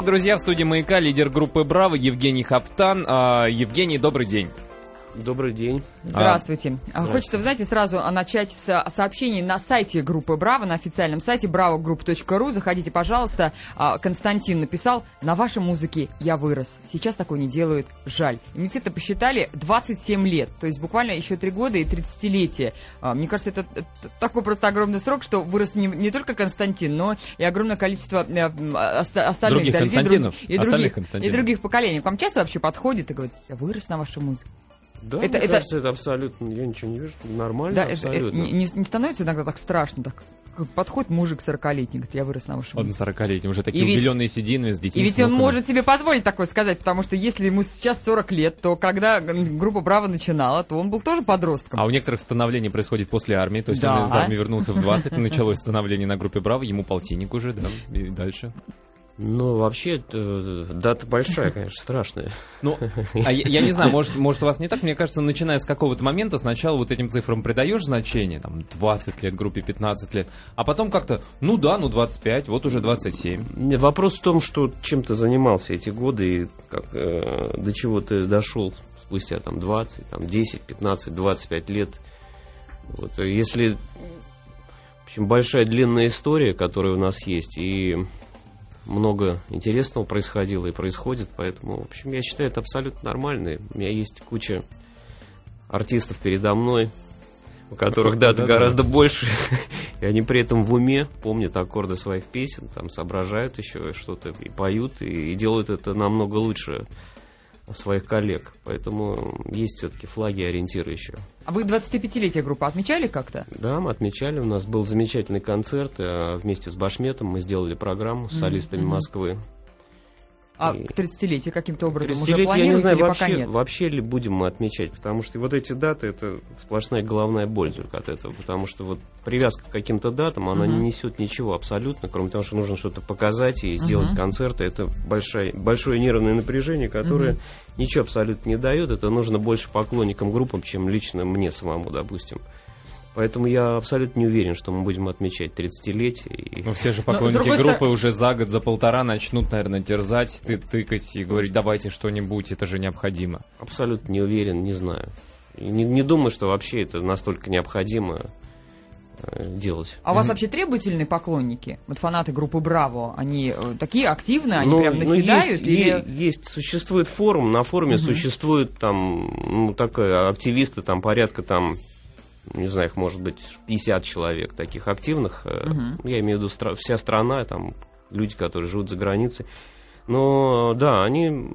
Друзья, в студии «Маяка» лидер группы «Браво» Евгений Хаптан. А, Евгений, добрый день. Добрый день. Здравствуйте. А, Хочется, вы знаете, сразу а, начать с а, сообщений на сайте группы Браво, на официальном сайте bravogroup.ru. Заходите, пожалуйста. А, Константин написал, на вашей музыке я вырос. Сейчас такое не делают, жаль. И мы действительно посчитали 27 лет, то есть буквально еще 3 года и 30-летие. А, Мне кажется, это, это такой просто огромный срок, что вырос не, не только Константин, но и огромное количество э, остальных Других да, людей, Константинов, друг- и, остальных других, и других поколений. К вам часто вообще подходит и говорит, я вырос на вашей музыке? Да, Это- мне это- кажется, это абсолютно, я ничего не вижу, нормально Да, это- это абсолютно. не, не- не становится иногда так страшно, так подходит мужик 40-летний, говорит, я вырос на вашем. Он 40-летний, уже такие И ведь- убеленные сединами с детьми. И с ведь он может себе позволить такое сказать, потому что если ему сейчас 40 лет, то когда группа Браво начинала, то он был тоже подростком. А у некоторых становление происходит после армии, то есть Да. он из армии вернулся в 20, началось становление на группе «Браво», ему полтинник уже, да, и дальше. Ну, вообще, это, дата большая, конечно, страшная. Ну, а я, я не знаю, может, может у вас не так, мне кажется, начиная с какого-то момента, сначала вот этим цифрам придаешь значение, там, 20 лет, группе 15 лет, а потом как-то, ну да, ну 25, вот уже 27. Не, Вопрос в том, что чем ты занимался эти годы и как, э, до чего ты дошел спустя там 20, там 10, 15, 25 лет. Вот, э, если в общем, большая длинная история, которая у нас есть, и много интересного происходило и происходит, поэтому, в общем, я считаю, это абсолютно нормально. У меня есть куча артистов передо мной, у которых даты Да-да. гораздо больше, и они при этом в уме помнят аккорды своих песен, там соображают еще что-то и поют, и, и делают это намного лучше своих коллег. Поэтому есть все-таки флаги, ориентиры еще. А вы 25-летие группы отмечали как-то? Да, мы отмечали, у нас был замечательный концерт э, вместе с Башметом, мы сделали программу с солистами мгм. Москвы. А к 30-летию каким-то образом уже 30-летие, я не планируете знаю, вообще, нет? вообще ли будем мы отмечать, потому что вот эти даты, это сплошная головная боль только от этого, потому что вот привязка к каким-то датам, она Мгм. не несет ничего абсолютно, кроме того, что нужно что-то показать и сделать Мгм. концерты, это большое, большое нервное напряжение, которое Мгм. ничего абсолютно не дает, это нужно больше поклонникам группам, чем лично мне самому, допустим. Поэтому я абсолютно не уверен, что мы будем отмечать 30-летие. И... Ну, все же с поклонники группы стороны- уже за год, за полтора начнут, наверное, терзать, ты, тыкать и говорить, давайте что-нибудь, это же необходимо. Абсолютно не уверен, не знаю. Не, не думаю, что вообще это настолько необходимо э, делать. А у вас вообще требовательные поклонники? Вот фанаты группы Браво, они э, такие активные, они Ну, прям ну, наседают? есть, или... есть, существует форум, на форуме Мгм. существует там, ну, такое, активисты, там порядка там, не знаю, их может быть 50 человек таких активных. Мгм. Я имею в виду стра- вся страна, там люди, которые живут за границей. Но да, они,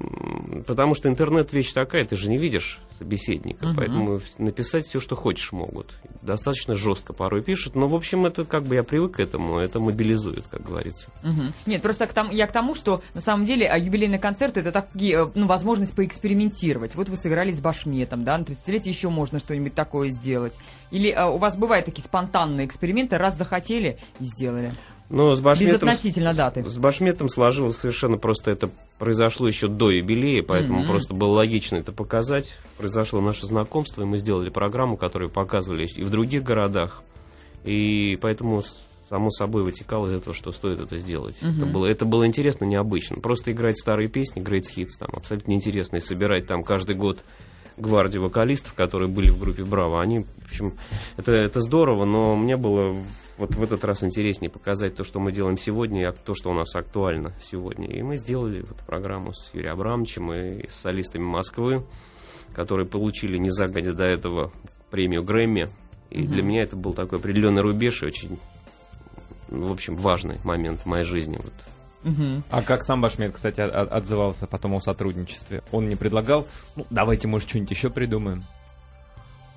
потому что интернет вещь такая, ты же не видишь собеседника, Мгм. поэтому написать все, что хочешь могут. Достаточно жестко порой пишут, но в общем это как бы я привык к этому, это мобилизует, как говорится. Мгм. Нет, просто я к тому, что на самом деле а, юбилейный концерт это такие, э, ну, возможность поэкспериментировать. Вот вы сыграли с Башметом, да, на 30-летие еще можно что-нибудь такое сделать. Или а, у вас бывают такие спонтанные эксперименты, раз захотели и сделали. Но с Башметом, Безотносительно даты. С Башметом сложилось совершенно просто это произошло еще до юбилея, поэтому Мгм. просто было логично это показать. Произошло наше знакомство, и мы сделали программу, которую показывали и в других городах. И поэтому с- само собой вытекало из этого, что стоит это сделать. Мгм. Это, было, это было интересно, необычно. Просто играть старые песни, Great Hits, там абсолютно неинтересно. И собирать там каждый год гвардию вокалистов, которые были в группе Браво. Они, в общем, это, это здорово, но мне было вот в этот раз интереснее показать то, что мы делаем сегодня, и то, что у нас актуально сегодня. И мы сделали вот программу с Юрием Абрамовичем и с солистами Москвы, которые получили незагодя до этого премию Грэмми. И Мгм. для меня это был такой определенный рубеж и очень, в общем, важный момент в моей жизни. Вот. Мгм. А как сам Башмет, кстати, отзывался потом о сотрудничестве? Он не предлагал, ну, давайте, может, что-нибудь еще придумаем.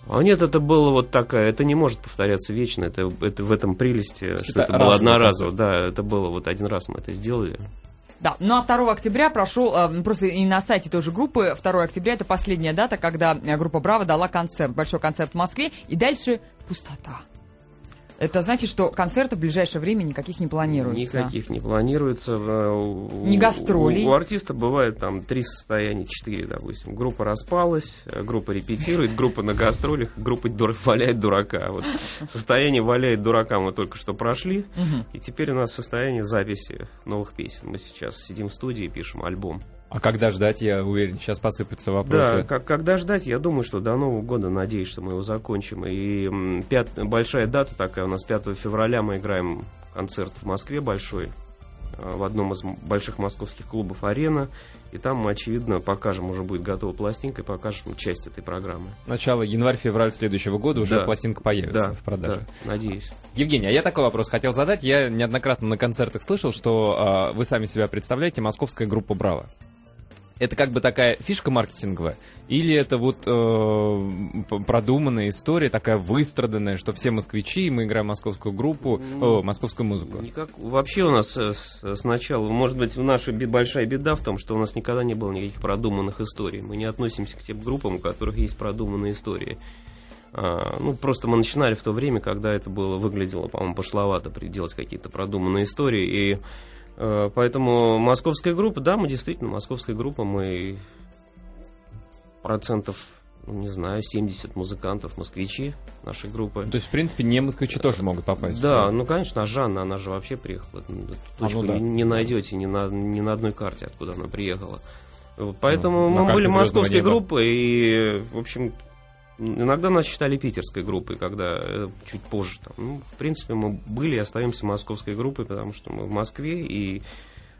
А нет, это было вот такая, это не может повторяться вечно, это, это в этом прелести, что Это это было разово одноразово, да, это было вот один раз мы это сделали. Да, ну а 2 октября прошел, э, просто и на сайте тоже группы, 2 октября это последняя дата, когда группа Браво дала концерт, большой концерт в Москве, и дальше пустота. Это значит, что концертов в ближайшее время никаких не планируется? Никаких не планируется. Э, не гастролей? У, у артиста бывает там три состояния, четыре, допустим. Группа распалась, э, группа репетирует, группа на гастролях, группа дур... валяет дурака. Вот состояние валяет дурака мы только что прошли, и теперь у нас состояние записи новых песен. Мы сейчас сидим в студии и пишем альбом. А когда ждать, я уверен, сейчас посыпятся вопросы. Да, как, когда ждать, я думаю, что до Нового года, надеюсь, что мы его закончим. И пят, большая дата такая, у нас 5 февраля мы играем концерт в Москве большой, а, в одном из больших московских клубов «Арена». И там мы, очевидно, покажем, уже будет готова пластинка, и покажем часть этой программы. Начало январь-февраль следующего года уже да. пластинка появится да, в продаже. Да, надеюсь. Евгений, а я такой вопрос хотел задать. Я неоднократно на концертах слышал, что э, вы сами себя представляете московская группа «Браво» это как бы такая фишка маркетинговая, или это вот э, продуманная история, такая выстраданная, что все москвичи, мы играем московскую группу, о, московскую музыку? Никак. Вообще у нас э, сначала, может быть, наша большая беда в том, что у нас никогда не было никаких продуманных историй. Мы не относимся к тем группам, у которых есть продуманные истории. А, ну, просто мы начинали в то время, когда это было, выглядело, по-моему, пошловато делать какие-то продуманные истории, и поэтому московская группа, да, мы действительно московская группа, мы процентов, ну, не знаю, 70 музыкантов, москвичи нашей группы. То есть, в принципе, не москвичи тоже могут попасть? Да, ну, конечно, а Жанна, она же вообще приехала. Точку а, ну, да. не, не найдете ни на, ни на одной карте, откуда она приехала. Поэтому ну, мы были московской группой, и, в общем, Иногда нас считали питерской группой, когда э, чуть позже. Там, ну, в принципе, мы были и остаемся московской группой, потому что мы в Москве и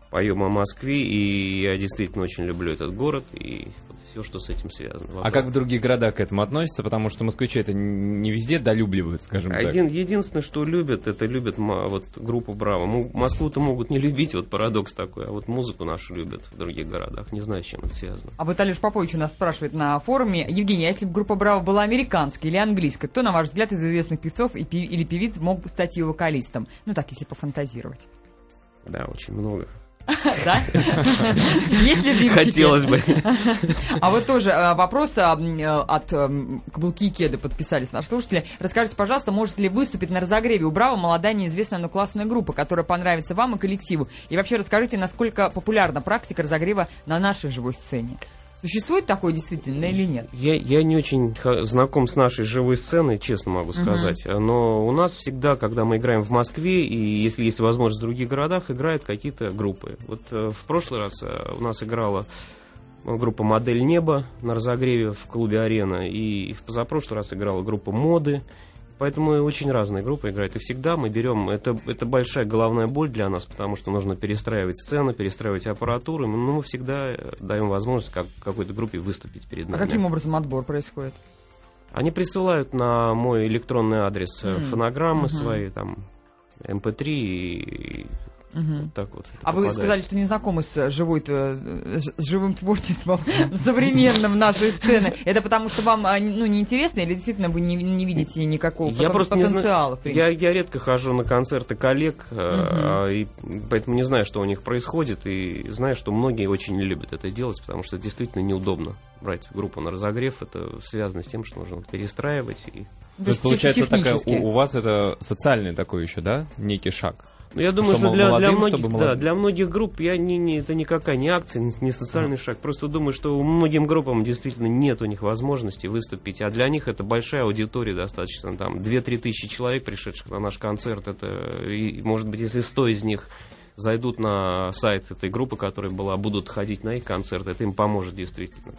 поем о Москве, и я действительно очень люблю этот город, и вот все, что с этим связано. Вокруг. А как в других городах к этому относятся? Потому что москвичи это не везде долюбливают, скажем Один, так. Единственное, что любят, это любят вот, группу Браво. Москву-то могут не любить, вот парадокс такой, а вот музыку нашу любят в других городах. Не знаю, с чем это связано. А вот Алеш Попович у нас спрашивает на форуме. Евгений, а если бы группа Браво была американской или английской, кто, на ваш взгляд, из известных певцов или певиц мог бы стать ее вокалистом? Ну так, если пофантазировать. Да, очень много. Да? Есть любимчики? Хотелось бы. А вот тоже э, вопрос э, от Каблуки Кеды подписались наши слушатели. Расскажите, пожалуйста, может ли выступить на разогреве у Браво молодая неизвестная, но классная группа, которая понравится вам и коллективу? И вообще расскажите, насколько популярна практика разогрева на нашей живой сцене? Существует такое действительно или нет? Я, я не очень знаком с нашей живой сценой, честно могу сказать. Uh-huh. Но у нас всегда, когда мы играем в Москве, и если есть возможность в других городах, играют какие-то группы. Вот э, в прошлый раз э, у нас играла группа «Модель неба» на разогреве в клубе «Арена», и в позапрошлый раз играла группа «Моды», Поэтому очень разные группы играют. И всегда мы берем... Это, это большая головная боль для нас, потому что нужно перестраивать сцену, перестраивать аппаратуру. Но мы всегда даем возможность как, какой-то группе выступить перед нами. А каким образом отбор происходит? Они присылают на мой электронный адрес mm. фонограммы mm-hmm. свои, там, MP3 эм и Угу. Вот так вот. А попадает. вы сказали, что не знакомы с, живой, с живым творчеством современным нашей сцены. Это потому, что вам а, ну, неинтересно или действительно вы не, не видите никакого я просто потенциала? Не я, я редко хожу на концерты коллег, угу. и поэтому не знаю, что у них происходит, и знаю, что многие очень не любят это делать, потому что действительно неудобно брать группу на разогрев. Это связано с тем, что нужно перестраивать. И... То есть, получается, такая, у, у вас это социальный такой еще, да, некий шаг? Ну, я думаю, что, что для, молодым, для, многих, да, для многих групп я не, не, это никакая не акция, не, не социальный mm. шаг. Просто думаю, что многим группам действительно нет у них возможности выступить, а для них это большая аудитория достаточно. Там 2-3 тысячи человек, пришедших на наш концерт, это, и, может быть, если 100 из них зайдут на сайт этой группы, которая была, будут ходить на их концерты, это им поможет действительно.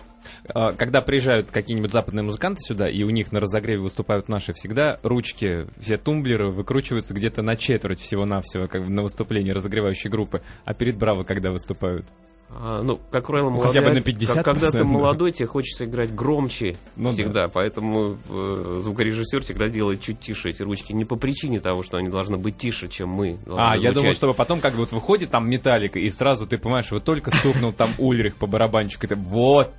А, когда приезжают какие-нибудь западные музыканты сюда, и у них на разогреве выступают наши, всегда ручки, все тумблеры выкручиваются где-то на четверть всего-навсего как на выступлении разогревающей группы, а перед Браво когда выступают? А, ну, как правило, молодой, Хотя бы на 50%. Как, когда ты молодой, тебе хочется играть громче ну, всегда, да. поэтому э, звукорежиссер всегда делает чуть тише эти ручки. Не по причине того, что они должны быть тише, чем мы. А, звучать. я думал, чтобы потом, как бы вот выходит там металлика, и сразу ты понимаешь, вот только стукнул там Ульрих по барабанчику, это вот,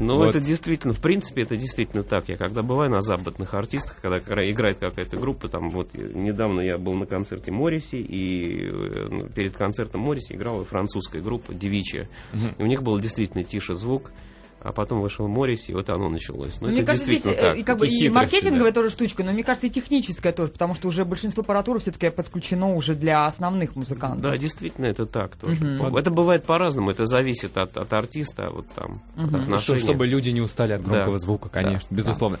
ну, вот. это действительно, в принципе, это действительно так. Я когда бываю на западных артистах, когда играет какая-то группа, там вот недавно я был на концерте Морриси, и ну, перед концертом Морриси играла французская группа Девичья. Угу. И у них был действительно тише звук. А потом вышел Моррис, и вот оно началось. Ну, мне кажется, здесь так. и, как бы, и маркетинговая да. тоже штучка, но мне кажется, и техническая тоже, потому что уже большинство аппаратуры все-таки подключено уже для основных музыкантов. Да, действительно, это так тоже. Угу. Это бывает по-разному, это зависит от, от артиста, вот там, угу. от отношения. Что, чтобы люди не устали от громкого да. звука, конечно, да. безусловно.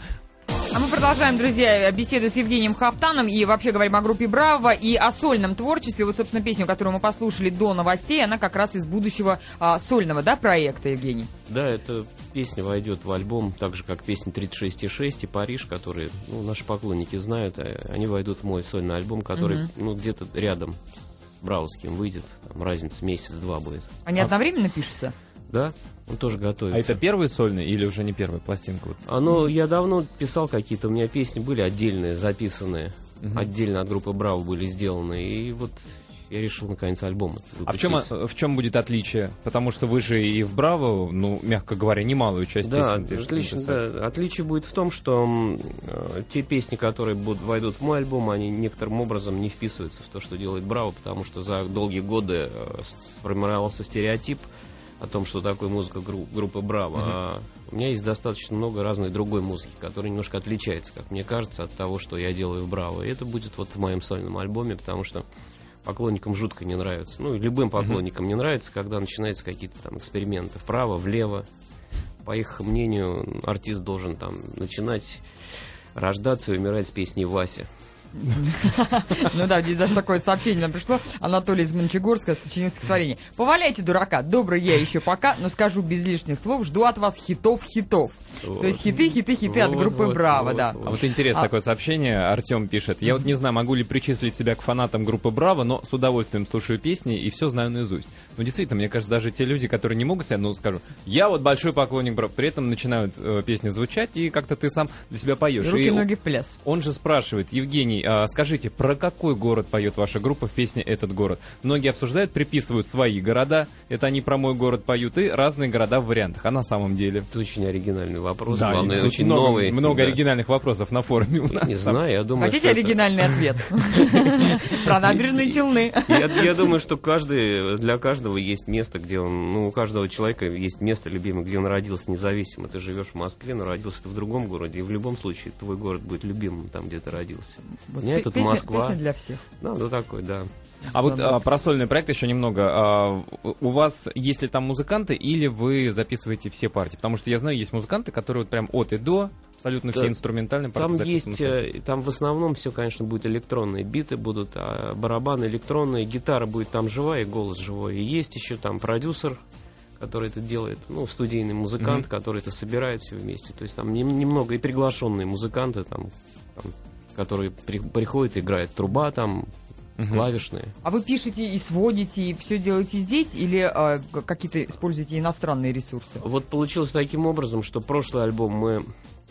А мы продолжаем, друзья, беседу с Евгением Хафтаном и вообще говорим о группе Браво и о сольном творчестве. Вот, собственно, песню, которую мы послушали до новостей, она как раз из будущего а, сольного, да, проекта, Евгений? Да, эта песня войдет в альбом, так же, как песня 36,6 и Париж, которые, ну, наши поклонники знают, а они войдут в мой сольный альбом, который, угу. ну, где-то рядом с Браузским выйдет, там разница месяц-два будет. Они а... одновременно пишутся? Да, он тоже готовится. А это первый сольный или уже не первая пластинка? А, ну, я давно писал какие-то, у меня песни были отдельные, записанные, угу. отдельно от группы Браво были сделаны, и вот я решил наконец альбом выпустить. А в чем, в чем будет отличие? Потому что вы же и в Браво, ну, мягко говоря, немалую часть да, песен отлично, да, отличие будет в том, что э, те песни, которые будут, войдут в мой альбом, они некоторым образом не вписываются в то, что делает Браво, потому что за долгие годы э, сформировался стереотип, о том, что такое музыка гру- группы Браво. Uh-huh. А у меня есть достаточно много разной другой музыки, которая немножко отличается, как мне кажется, от того, что я делаю в Браво. И это будет вот в моем сольном альбоме, потому что поклонникам жутко не нравится. Ну, и любым поклонникам uh-huh. не нравится, когда начинаются какие-то там эксперименты вправо, влево. По их мнению, артист должен там начинать рождаться и умирать с песней Вася. Ну да, здесь даже такое сообщение нам пришло. Анатолий из Мончегорска сочинил стихотворение. Поваляйте дурака, добрый я еще пока, но скажу без лишних слов, жду от вас хитов-хитов. Вот. То есть хиты, хиты, хиты вот, от группы вот, Браво, вот, да. Вот. А вот интересно а... такое сообщение. Артем пишет. Я вот не знаю, могу ли причислить себя к фанатам группы Браво, но с удовольствием слушаю песни и все знаю наизусть. Ну, действительно, мне кажется, даже те люди, которые не могут себя, ну, скажу, я вот большой поклонник Браво, при этом начинают э, песни звучать, и как-то ты сам для себя поешь. Руки, и ноги в пляс. Он же спрашивает, Евгений, а, скажите, про какой город поет ваша группа в песне «Этот город»? Многие обсуждают, приписывают свои города, это они про мой город поют, и разные города в вариантах. А на самом деле? Это очень оригинальный вопрос. Да, Главное, очень много, новый. Много да. оригинальных вопросов на форуме у нас. Не знаю, я думаю, Хотите оригинальный это... ответ? Про набережные Челны. Я думаю, что каждый, для каждого есть место, где он, ну, у каждого человека есть место любимое, где он родился независимо. Ты живешь в Москве, но родился ты в другом городе, и в любом случае твой город будет любимым там, где ты родился. У меня этот Москва. Песня для всех. Ну, ну такой, да. А вот а, про сольный проект еще немного. А, у вас есть ли там музыканты или вы записываете все партии? Потому что я знаю, есть музыканты, которые вот прям от и до абсолютно да, все инструментальные партии Там есть, э, там в основном все, конечно, будет электронные биты будут, а барабаны электронные, гитара будет там живая, и голос живой. И есть еще там продюсер, который это делает, ну, студийный музыкант, mm-hmm. который это собирает все вместе. То есть там немного и приглашенные музыканты, там, там которые при, приходят, играет труба там, угу. клавишные. А вы пишете и сводите, и все делаете здесь, или э, какие-то используете иностранные ресурсы? Вот получилось таким образом, что прошлый альбом мы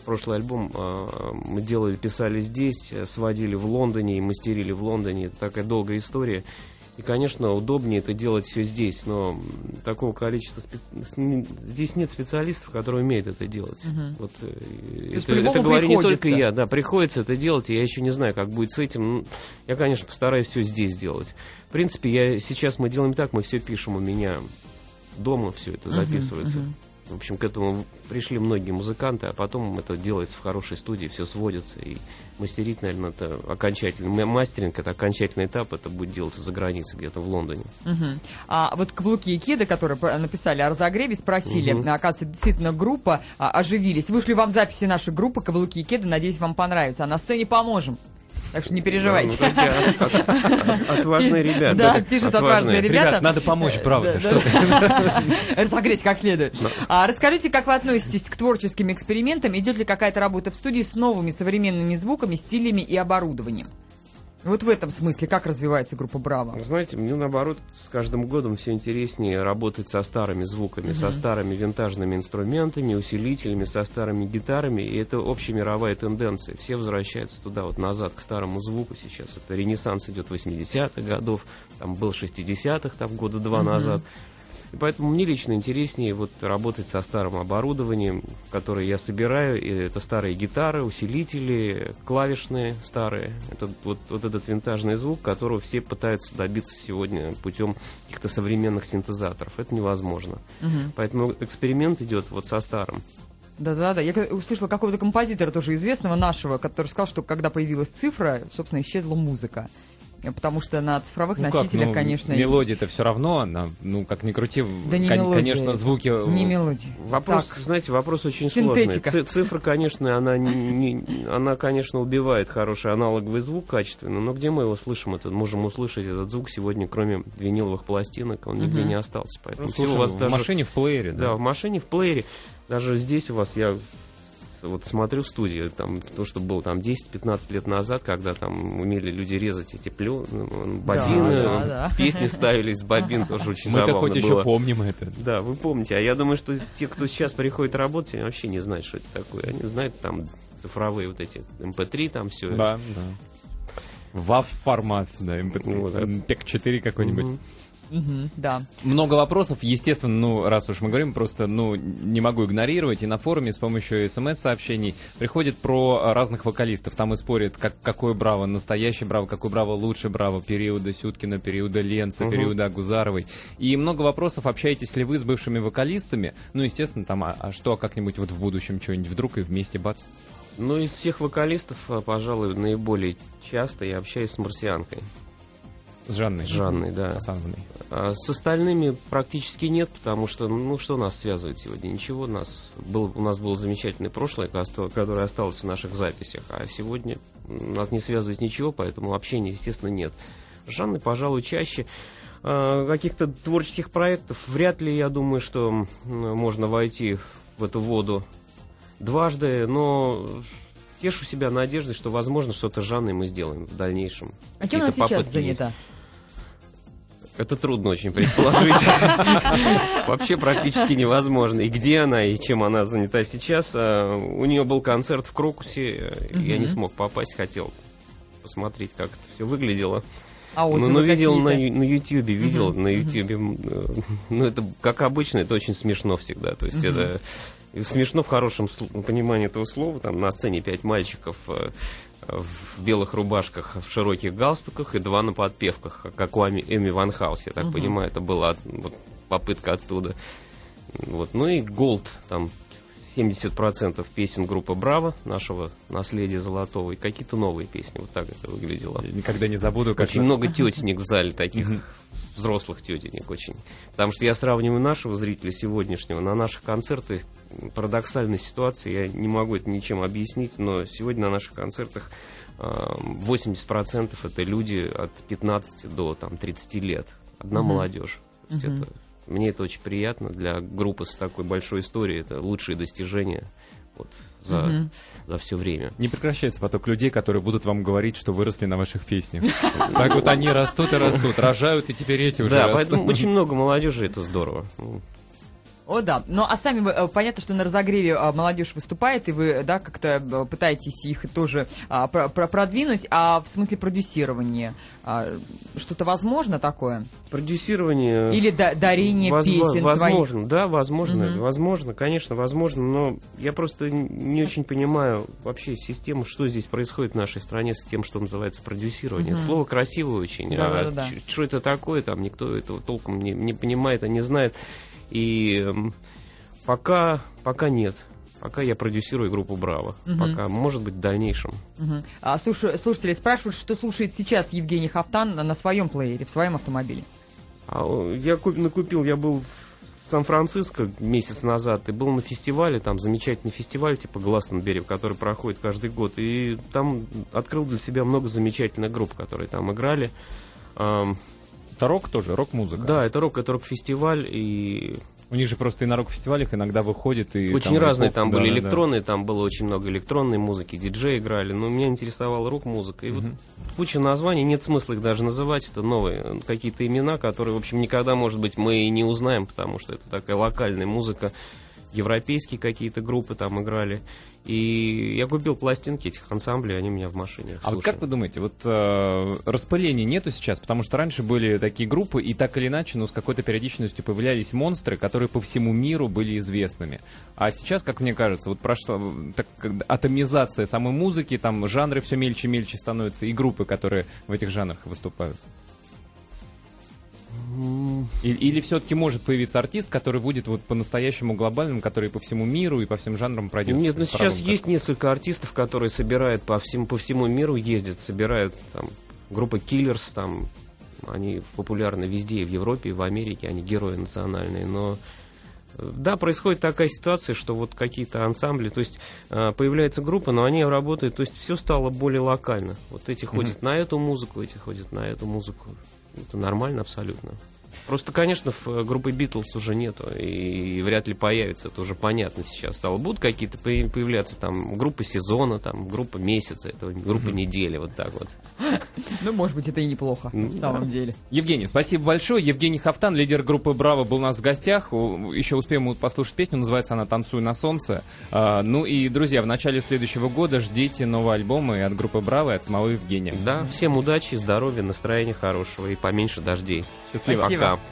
прошлый альбом э, мы делали, писали здесь, сводили в Лондоне и мастерили в Лондоне. Это такая долгая история. И, конечно, удобнее это делать все здесь, но такого количества... Спе... Здесь нет специалистов, которые умеют это делать. Угу. Вот, э, это, это говорю не только я. Да, приходится это делать, и я еще не знаю, как будет с этим. Ну, я, конечно, постараюсь все здесь сделать. В принципе, я, сейчас мы делаем так, мы все пишем у меня дома, все это записывается. Угу, угу. В общем, к этому пришли многие музыканты, а потом это делается в хорошей студии, все сводится. И мастерить, наверное, это окончательный мастеринг, это окончательный этап, это будет делаться за границей, где-то в Лондоне. Угу. А вот каблуки и кеды, которые написали о разогреве, спросили, угу. оказывается, действительно группа а, оживились. Вышли вам записи нашей группы «Каблуки и кеды», надеюсь, вам понравится. А на сцене поможем. Так что не переживайте. отважные ребята. Да, пишут отважные ребята. Ребят, надо помочь, правда. Разогреть как следует. А расскажите, как вы относитесь к творческим экспериментам? Идет ли какая-то работа в студии с новыми современными звуками, стилями и оборудованием? Вот в этом смысле как развивается группа Браво? Знаете, мне наоборот с каждым годом все интереснее работать со старыми звуками, mm-hmm. со старыми винтажными инструментами, усилителями, со старыми гитарами. И это общемировая тенденция. Все возвращаются туда, вот назад, к старому звуку сейчас. Это ренессанс идет 80-х годов, там был 60-х, там года два mm-hmm. назад. И поэтому мне лично интереснее вот работать со старым оборудованием, которое я собираю. И это старые гитары, усилители, клавишные старые. Это вот, вот этот винтажный звук, которого все пытаются добиться сегодня путем каких-то современных синтезаторов. Это невозможно. Мгм. Поэтому эксперимент идет вот со старым. Да-да-да. Я услышала какого-то композитора тоже известного нашего, который сказал, что когда появилась цифра, собственно, исчезла музыка. Э, Потому что на цифровых Ну как, носителях, ну, конечно... Мелодия-то все равно, она, ну, как ни крути, Да не кон- мелодия. конечно, звуки... э, Не мелодия. Вопрос, Так. знаете, вопрос очень Синтетика. сложный. Ци- цифра, конечно, она, не- не- она, конечно, убивает хороший аналоговый звук качественно, но где мы его слышим? Это, можем услышать этот звук сегодня, кроме виниловых пластинок, он нигде Мгм. не остался. Поэтому Ну, слушай, у вас в даже- машине, в плеере, Да, да. в машине, в плеере. Даже здесь у вас я вот смотрю в студии, там то, что было там 10-15 лет назад, когда там умели люди резать эти плё, ну, бобины, да, да. песни ставились с бобин, тоже очень Мы-то забавно хоть было. еще помним это. Да, вы помните. А я думаю, что те, кто сейчас приходит работать, они вообще не знают, что это такое. Они знают там цифровые вот эти MP3, там все. Да, да. WAV формат, да, MP, Ну, вот это. PEC-4 какой-нибудь. Мгм, да. Много вопросов, естественно, ну, раз уж мы говорим, просто, ну, не могу игнорировать. И на форуме с помощью смс-сообщений приходит про разных вокалистов. Там и спорят, как, какой Браво, настоящий Браво, какой Браво лучше Браво, периода Сюткина, периода Ленца, Мгм. периода Агузаровой. И много вопросов, общаетесь ли вы с бывшими вокалистами? Ну, естественно, там, а, а что, как-нибудь вот в будущем что-нибудь вдруг и вместе бац? Ну, из всех вокалистов, а, пожалуй, наиболее часто я общаюсь с марсианкой. С Жанной. С Жанной, да. Асановной. А с остальными практически нет, потому что, ну, что нас связывает сегодня? Ничего. Нас был, у нас было замечательное прошлое, ко- которое осталось в наших записях, а сегодня нас не связывает ничего, поэтому общения, естественно, нет. С Жанной, пожалуй, чаще. А, Каких-то творческих проектов вряд ли, я думаю, что можно войти в эту воду дважды, но тешу себя надеждой, что, возможно, что-то с Жанной мы сделаем в дальнейшем. А чем она Какие-то сейчас попытки занята? Это трудно очень предположить. Вообще практически невозможно. И где она, и чем она занята сейчас. А, У нее был концерт в Крокусе, я не смог попасть, хотел посмотреть, как это все выглядело. А Ну, ну, видел на, на Ютьюбе, видел на м, э, Ну, это, как обычно, это очень смешно всегда. То есть это смешно в хорошем понимании этого слова. Там на сцене пять мальчиков э, в белых рубашках, в широких галстуках и два на подпевках, как у Эми Ван Хаус, я так Мгм. понимаю, это была вот, попытка оттуда. Вот. Ну и Голд, там 70% песен группы Браво, нашего наследия золотого, и какие-то новые песни. Вот так это выглядело. Я никогда не забуду, как... Очень много тетенек в зале, таких взрослых тетенек очень. Потому что я сравниваю нашего зрителя сегодняшнего на наших концертах. Парадоксальная ситуация, я не могу это ничем объяснить, но сегодня на наших концертах а, 80% это люди от 15 до там, 30 лет. Одна Мгм. молодежь. То есть Мгм. это, мне это очень приятно. Для группы с такой большой историей это лучшие достижения вот, за, за все время. Не прекращается поток людей, которые будут вам говорить, что выросли на ваших песнях. Так вот они растут и растут, рожают, и теперь эти уже Да, поэтому очень много молодежи, это здорово. О, да. Ну, а сами вы, э, понятно, что на разогреве а, молодежь выступает, и вы, да, как-то э, пытаетесь их тоже а, про- про- продвинуть, а в смысле продюсирования а, что-то возможно такое? Продюсирование... Или да- дарение Воз- песен возможно, своих? да, возможно, Мгм. возможно, конечно, возможно, но я просто не очень понимаю вообще систему, что здесь происходит в нашей стране с тем, что называется продюсирование. Мгм. Слово красивое очень, Да, а да, да, что это такое, там никто этого толком не, не понимает, а не знает. И пока, пока нет. Пока я продюсирую группу Браво. Мгм. Пока, может быть, в дальнейшем. Мгм. А, слуш- слушатели спрашивают, что слушает сейчас Евгений Хафтан на, своем плеере, в своем автомобиле. А, я куп- накупил, я был в Сан-Франциско месяц назад и был на фестивале, там замечательный фестиваль типа Гластонбери, который проходит каждый год. И там открыл для себя много замечательных групп, которые там играли. Это рок тоже, рок-музыка. да, это рок, это рок-фестиваль, и У них же просто и на рок-фестивалях иногда выходит и... очень там, разные там да, были да, да. электронные, там было очень много электронной музыки, диджеи играли, но меня интересовала рок-музыка. И вот куча названий, нет смысла их даже называть, это новые какие-то имена, которые, в общем, никогда, может быть, мы и не узнаем, потому что это такая локальная музыка. Европейские какие-то группы там играли. И я купил пластинки этих ансамблей, они у меня в машине. А вот как вы думаете, вот э, распыления нету сейчас? Потому что раньше были такие группы, и так или иначе, ну, с какой-то периодичностью появлялись монстры, которые по всему миру были известными. А сейчас, как мне кажется, вот прошла так, атомизация самой музыки, там жанры все мельче и мельче становятся, и группы, которые в этих жанрах выступают. Или, или все-таки может появиться артист, который будет вот по-настоящему глобальным, который по всему миру и по всем жанрам пройдет? Нет, ну сейчас есть несколько артистов, которые собирают по всему, по всему миру, ездят, собирают там группа Killers, там они популярны везде, и в Европе, и в Америке, они герои национальные, но э, да, происходит такая ситуация, что вот какие-то ансамбли, то есть э, появляется группа, но они работают, то есть все стало более локально. Вот эти ходят mm-hmm. на эту музыку, эти ходят на эту музыку. Это нормально абсолютно. Просто, конечно, в э, группы Битлз уже нету, и вряд ли появится, это уже понятно сейчас стало. Будут какие-то появляться там группы сезона, там группа месяца, это группа недели, вот так вот. Ну, может быть, это и неплохо, на самом деле. Евгений, спасибо большое. Евгений Хафтан, лидер группы Браво, был у нас в гостях. Еще успеем послушать песню, называется она «Танцуй на солнце». А, ну и, друзья, в начале следующего года ждите новые альбомы от группы Браво и от самого Евгения. Да, всем удачи, здоровья, настроения хорошего и поменьше дождей. Счастливо. Спасибо. Пока.